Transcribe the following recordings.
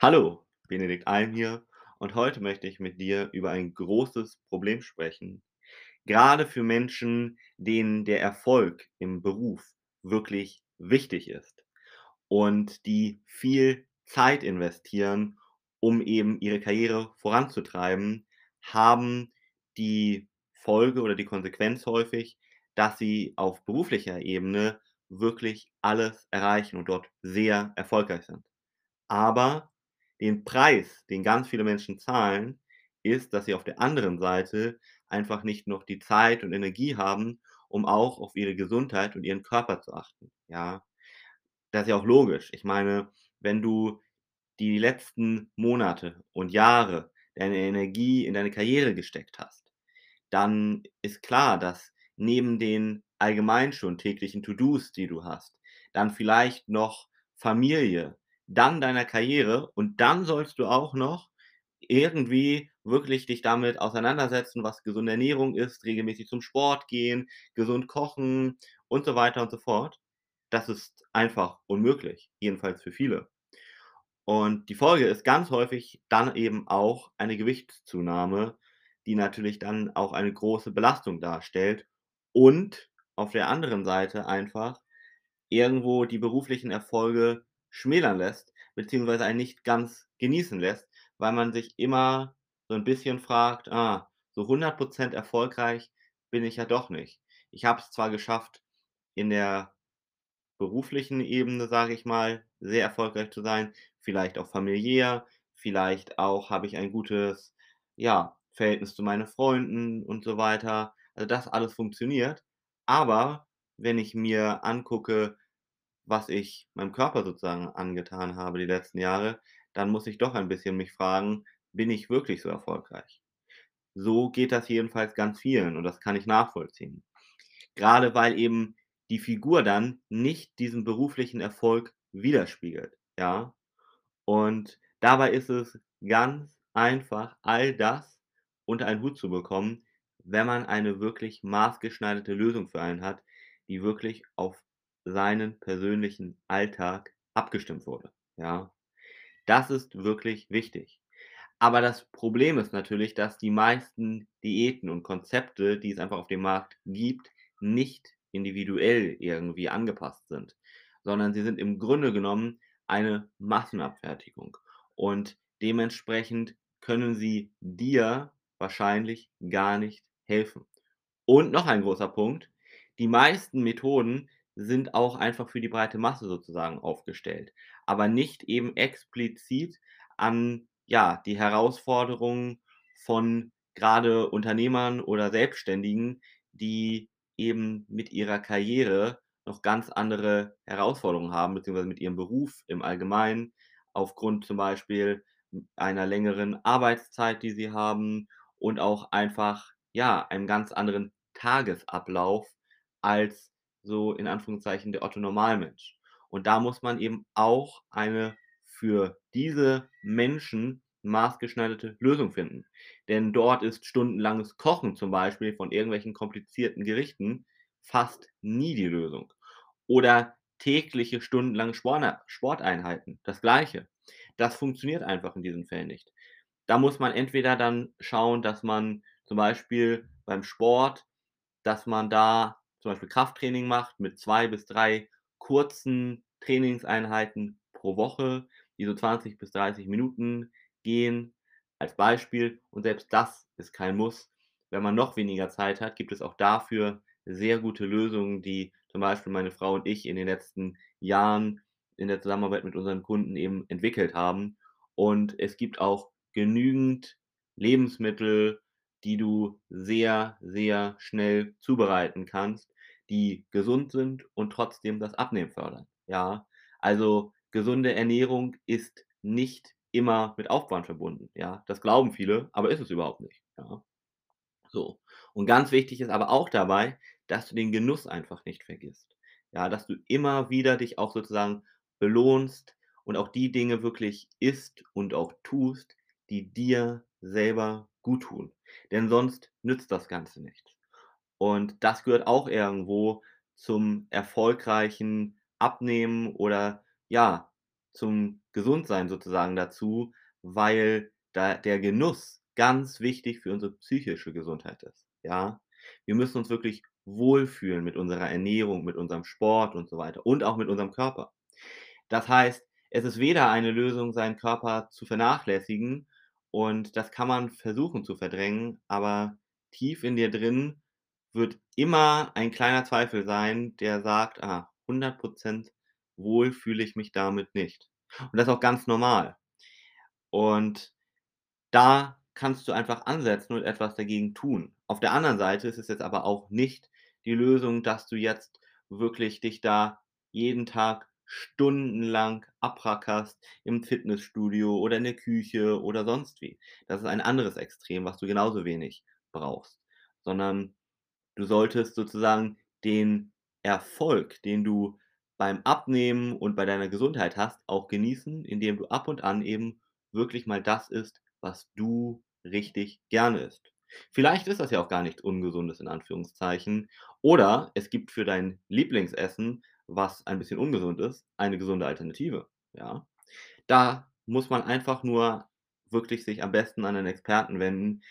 Hallo, Benedikt Alm hier und heute möchte ich mit dir über ein großes Problem sprechen. Gerade für Menschen, denen der Erfolg im Beruf wirklich wichtig ist und die viel Zeit investieren, um eben ihre Karriere voranzutreiben, haben die Folge oder die Konsequenz häufig, dass sie auf beruflicher Ebene wirklich alles erreichen und dort sehr erfolgreich sind. Aber den Preis, den ganz viele Menschen zahlen, ist, dass sie auf der anderen Seite einfach nicht noch die Zeit und Energie haben, um auch auf ihre Gesundheit und ihren Körper zu achten, ja? Das ist ja auch logisch. Ich meine, wenn du die letzten Monate und Jahre deine Energie in deine Karriere gesteckt hast, dann ist klar, dass neben den allgemein schon täglichen To-dos, die du hast, dann vielleicht noch Familie, dann deiner Karriere und dann sollst du auch noch irgendwie wirklich dich damit auseinandersetzen, was gesunde Ernährung ist, regelmäßig zum Sport gehen, gesund kochen und so weiter und so fort. Das ist einfach unmöglich, jedenfalls für viele. Und die Folge ist ganz häufig dann eben auch eine Gewichtszunahme, die natürlich dann auch eine große Belastung darstellt und auf der anderen Seite einfach irgendwo die beruflichen Erfolge schmälern lässt, beziehungsweise einen nicht ganz genießen lässt, weil man sich immer so 'n bisschen fragt: „Ah, so 100 % erfolgreich bin ich ja doch nicht. Ich habe es zwar geschafft, in der beruflichen Ebene, sage ich mal, sehr erfolgreich zu sein, vielleicht auch familiär, vielleicht auch habe ich ein gutes, ja, Verhältnis zu meinen Freunden und so weiter. Also, das alles funktioniert. Aber wenn ich mir angucke, was ich meinem Körper sozusagen angetan habe die letzten Jahre, dann muss ich doch ein bisschen mich fragen: „Bin ich wirklich so erfolgreich?“ So geht das jedenfalls ganz vielen und das kann ich nachvollziehen. Grade weil eben die Figur dann nicht diesen beruflichen Erfolg widerspiegelt, ja? Und dabei ist es ganz einfach, all das unter einen Hut zu bekommen, wenn man eine wirklich maßgeschneiderte Lösung für einen hat, die wirklich auf seinen persönlichen Alltag abgestimmt wurde, ja? Das ist wirklich wichtig. Aber das Problem ist natürlich, dass die meisten Diäten und Konzepte, die es einfach auf dem Markt gibt, nicht individuell irgendwie angepasst sind, sondern sie sind im Grunde genommen eine Massenabfertigung und dementsprechend können sie dir wahrscheinlich gar nicht helfen. Und noch ein großer Punkt: Die meisten Methoden sind auch einfach für die breite Masse sozusagen aufgestellt, aber nicht eben explizit an, ja, die Herausforderungen von grade Unternehmern oder Selbstständigen, die eben mit ihrer Karriere noch ganz andere Herausforderungen haben, beziehungsweise mit ihrem Beruf im Allgemeinen aufgrund zum Beispiel einer längeren Arbeitszeit, die sie haben und auch einfach, ja, einem ganz anderen Tagesablauf als so in Anführungszeichen der Otto Normalmensch. Und da muss man eben auch eine für diese Menschen maßgeschneiderte Lösung finden. Denn dort ist stundenlanges Kochen zum Beispiel von irgendwelchen komplizierten Gerichten fast nie die Lösung. Oder tägliche stundenlange Sporteinheiten, das Gleiche. Das funktioniert einfach in diesen Fällen nicht. Da muss man entweder dann schauen, dass man zum Beispiel beim Sport dass man da zum Beispiel Krafttraining macht mit 2 bis 3 kurzen Trainingseinheiten pro Woche, die so 20 bis 30 Minuten gehen als Beispiel. Und selbst das ist kein Muss. Wenn man noch weniger Zeit hat, gibt es auch dafür sehr gute Lösungen, die zum Beispiel meine Frau und ich in den letzten Jahren in der Zusammenarbeit mit unseren Kunden eben entwickelt haben. Und es gibt auch genügend Lebensmittel, die du sehr, sehr schnell zubereiten kannst, die gesund sind und trotzdem das Abnehmen fördern, ja? Also, gesunde Ernährung ist nicht immer mit Aufwand verbunden, ja? Das glauben viele, aber ist es überhaupt nicht, ja? So. Und ganz wichtig ist aber auch dabei, dass du den Genuss einfach nicht vergisst. Ja, dass du immer wieder dich auch sozusagen belohnst und auch die Dinge wirklich isst und auch tust, die dir selber guttun, denn sonst nützt das Ganze nichts. Und das gehört auch irgendwo zum erfolgreichen Abnehmen oder, ja, zum Gesundsein sozusagen dazu, weil da der Genuss ganz wichtig für unsere psychische Gesundheit ist, ja? Wir müssen uns wirklich wohlfühlen mit unserer Ernährung, mit unserem Sport und so weiter und auch mit unserem Körper. Das heißt, es ist weder eine Lösung, seinen Körper zu vernachlässigen und das kann man versuchen zu verdrängen, aber tief in dir drin wird immer ein kleiner Zweifel sein, der sagt: „Ah, 100% wohl fühle ich mich damit nicht.“ Und das ist auch ganz normal. Und da kannst du einfach ansetzen und etwas dagegen tun. Auf der anderen Seite ist es jetzt aber auch nicht die Lösung, dass du jetzt wirklich dich da jeden Tag stundenlang abrackerst im Fitnessstudio oder in der Küche oder sonst wie. Das ist ein anderes Extrem, was du genauso wenig brauchst, sondern du solltest sozusagen den Erfolg, den du beim Abnehmen und bei deiner Gesundheit hast, auch genießen, indem du ab und an eben wirklich mal das isst, was du richtig gerne isst. Vielleicht ist das ja auch gar nichts Ungesundes in Anführungszeichen oder es gibt für dein Lieblingsessen, was ein bisschen ungesund ist, eine gesunde Alternative, ja? Da muss man einfach nur wirklich sich am besten an einen Experten wenden,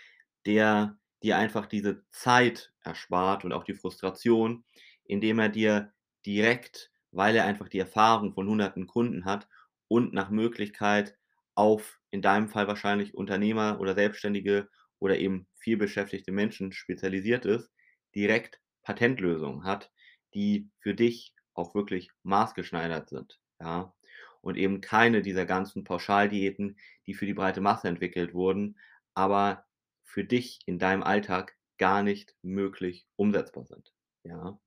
der dir einfach diese Zeit erspart und auch die Frustration, indem er dir direkt, weil er einfach die Erfahrung von Hunderten Kunden hat und nach Möglichkeit auf, in deinem Fall wahrscheinlich Unternehmer oder Selbstständige oder eben vielbeschäftigte Menschen spezialisiert ist, direkt Patentlösungen hat, die für dich auch wirklich maßgeschneidert sind, ja? Und eben keine dieser ganzen Pauschaldiäten, die für die breite Masse entwickelt wurden, aber für dich in deinem Alltag gar nicht möglich umsetzbar sind, ja?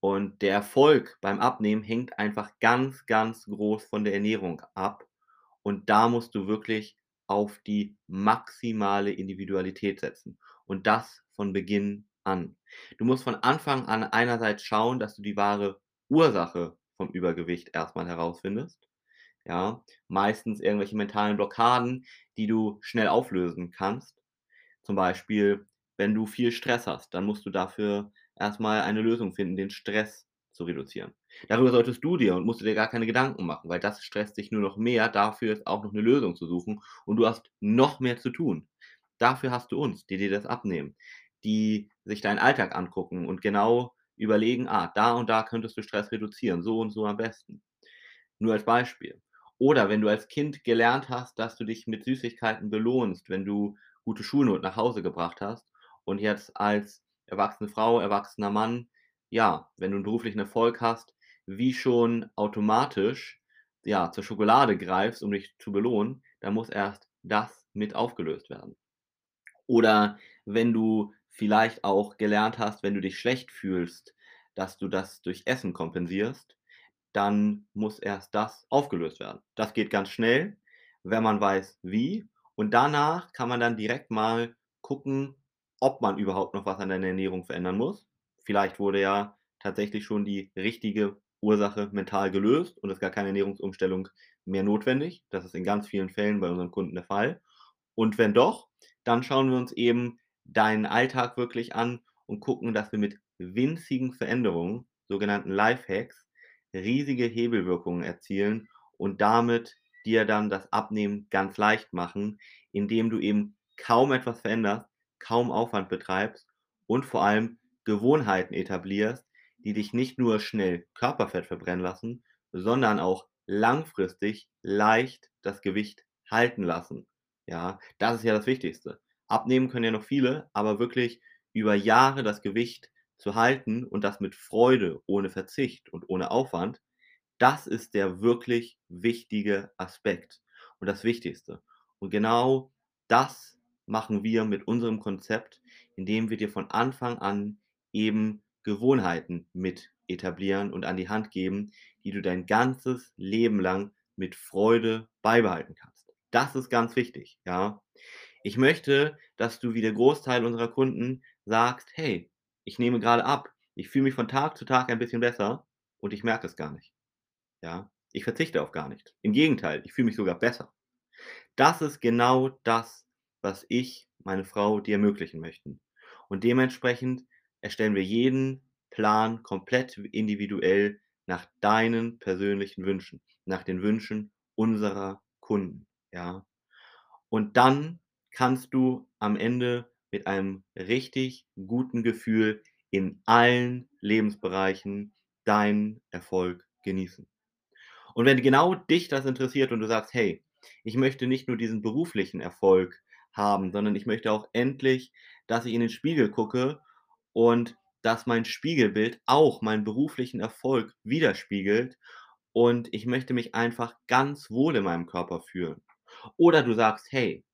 Und der Erfolg beim Abnehmen hängt einfach ganz, ganz groß von der Ernährung ab. Und da musst du wirklich auf die maximale Individualität setzen und das von Beginn an. Du musst von Anfang an einerseits schauen, dass du die wahre Ursache vom Übergewicht erstmal herausfindest, ja? Meistens irgendwelche mentalen Blockaden, die du schnell auflösen kannst. Zum Beispiel, wenn du viel Stress hast, dann musst du dafür erstmal eine Lösung finden, den Stress zu reduzieren. Darüber solltest du dir und musst du dir gar keine Gedanken machen, weil das stresst dich nur noch mehr. Dafür ist auch noch eine Lösung zu suchen und du hast noch mehr zu tun. Dafür hast du uns, die dir das abnehmen, die sich deinen Alltag angucken und genau überlegen: „Ah, da und da könntest du Stress reduzieren, so und so am besten.“ Nur als Beispiel. Oder wenn du als Kind gelernt hast, dass du dich mit Süßigkeiten belohnst, wenn du gute Schulnoten nach Hause gebracht hast und jetzt als erwachsene Frau, erwachsener Mann, ja, wenn du 'n beruflichen Erfolg hast, wie schon automatisch, ja, zur Schokolade greifst, um dich zu belohnen, dann muss erst das mit aufgelöst werden. Oder wenn du vielleicht auch gelernt hast, wenn du dich schlecht fühlst, dass du das durch Essen kompensierst, dann muss erst das aufgelöst werden. Das geht ganz schnell, wenn man weiß wie und danach kann man dann direkt mal gucken, ob man überhaupt noch was an deiner Ernährung verändern muss. Vielleicht wurde ja tatsächlich schon die richtige Ursache mental gelöst und ist gar keine Ernährungsumstellung mehr notwendig. Das ist in ganz vielen Fällen bei unseren Kunden der Fall. Und wenn doch, dann schauen wir uns eben deinen Alltag wirklich an und gucken, dass wir mit winzigen Veränderungen, sogenannten Lifehacks, riesige Hebelwirkungen erzielen und damit dir dann das Abnehmen ganz leicht machen, indem du eben kaum etwas veränderst, kaum Aufwand betreibst und vor allem Gewohnheiten etablierst, die dich nicht nur schnell Körperfett verbrennen lassen, sondern auch langfristig leicht das Gewicht halten lassen. Ja, das ist ja das Wichtigste. Abnehmen können ja noch viele, aber wirklich über Jahre das Gewicht zu halten und das mit Freude, ohne Verzicht und ohne Aufwand, das ist der wirklich wichtige Aspekt und das Wichtigste. Und genau das machen wir mit unserem Konzept, indem wir dir von Anfang an eben Gewohnheiten mit etablieren und an die Hand geben, die du dein ganzes Leben lang mit Freude beibehalten kannst. Das ist ganz wichtig, ja. Ich möchte, dass du wie der Großteil unserer Kunden sagst: „Hey, ich nehme gerade ab. Ich fühle mich von Tag zu Tag ein bisschen besser und ich merke es gar nicht.“ Ja, ich verzichte auf gar nichts. Im Gegenteil, ich fühle mich sogar besser. Das ist genau das, was ich, meine Frau dir ermöglichen möchten. Und dementsprechend erstellen wir jeden Plan komplett individuell nach deinen persönlichen Wünschen. nach den Wünschen unserer Kunden, ja? Und dann kannst du am Ende mit einem richtig guten Gefühl in allen Lebensbereichen deinen Erfolg genießen. Und wenn genau dich das interessiert und du sagst: „Hey, ich möchte nicht nur diesen beruflichen Erfolg haben, sondern ich möchte auch endlich, dass ich in den Spiegel gucke und dass mein Spiegelbild auch meinen beruflichen Erfolg widerspiegelt und ich möchte mich einfach ganz wohl in meinem Körper fühlen.“ Oder du sagst: „Hey,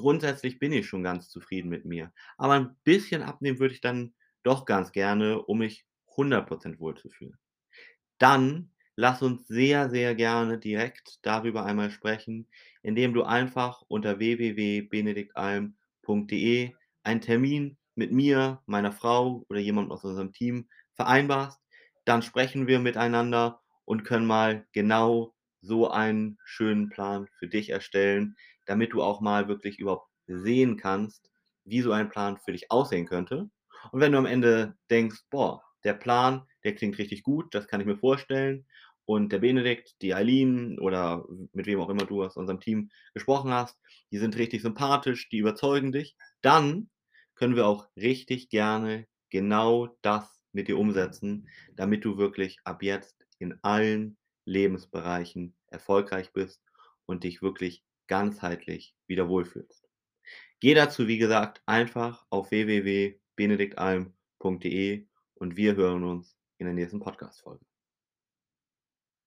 grundsätzlich bin ich schon ganz zufrieden mit mir, aber 'n bisschen abnehmen würde ich dann doch ganz gerne, um mich 100 % wohlzufühlen.“ Dann lass uns sehr, sehr gerne direkt darüber einmal sprechen, indem du einfach unter www.benediktalm.de einen Termin mit mir, meiner Frau oder jemandem aus unserem Team vereinbarst. Dann sprechen wir miteinander und können mal genau so einen schönen Plan für dich erstellen, damit du auch mal wirklich überhaupt sehen kannst, wie so ein Plan für dich aussehen könnte. Und wenn du am Ende denkst: „Boah, der Plan, der klingt richtig gut, das kann ich mir vorstellen und der Benedikt, die Eileen oder mit wem auch immer du aus unserem Team gesprochen hast, die sind richtig sympathisch, die überzeugen dich“, dann können wir auch richtig gerne genau das mit dir umsetzen, damit du wirklich ab jetzt in allen Lebensbereichen erfolgreich bist und dich wirklich ganzheitlich wieder wohlfühlst. Geh dazu, wie gesagt, einfach auf www.benediktalm.de und wir hören uns in der nächsten Podcast-Folge.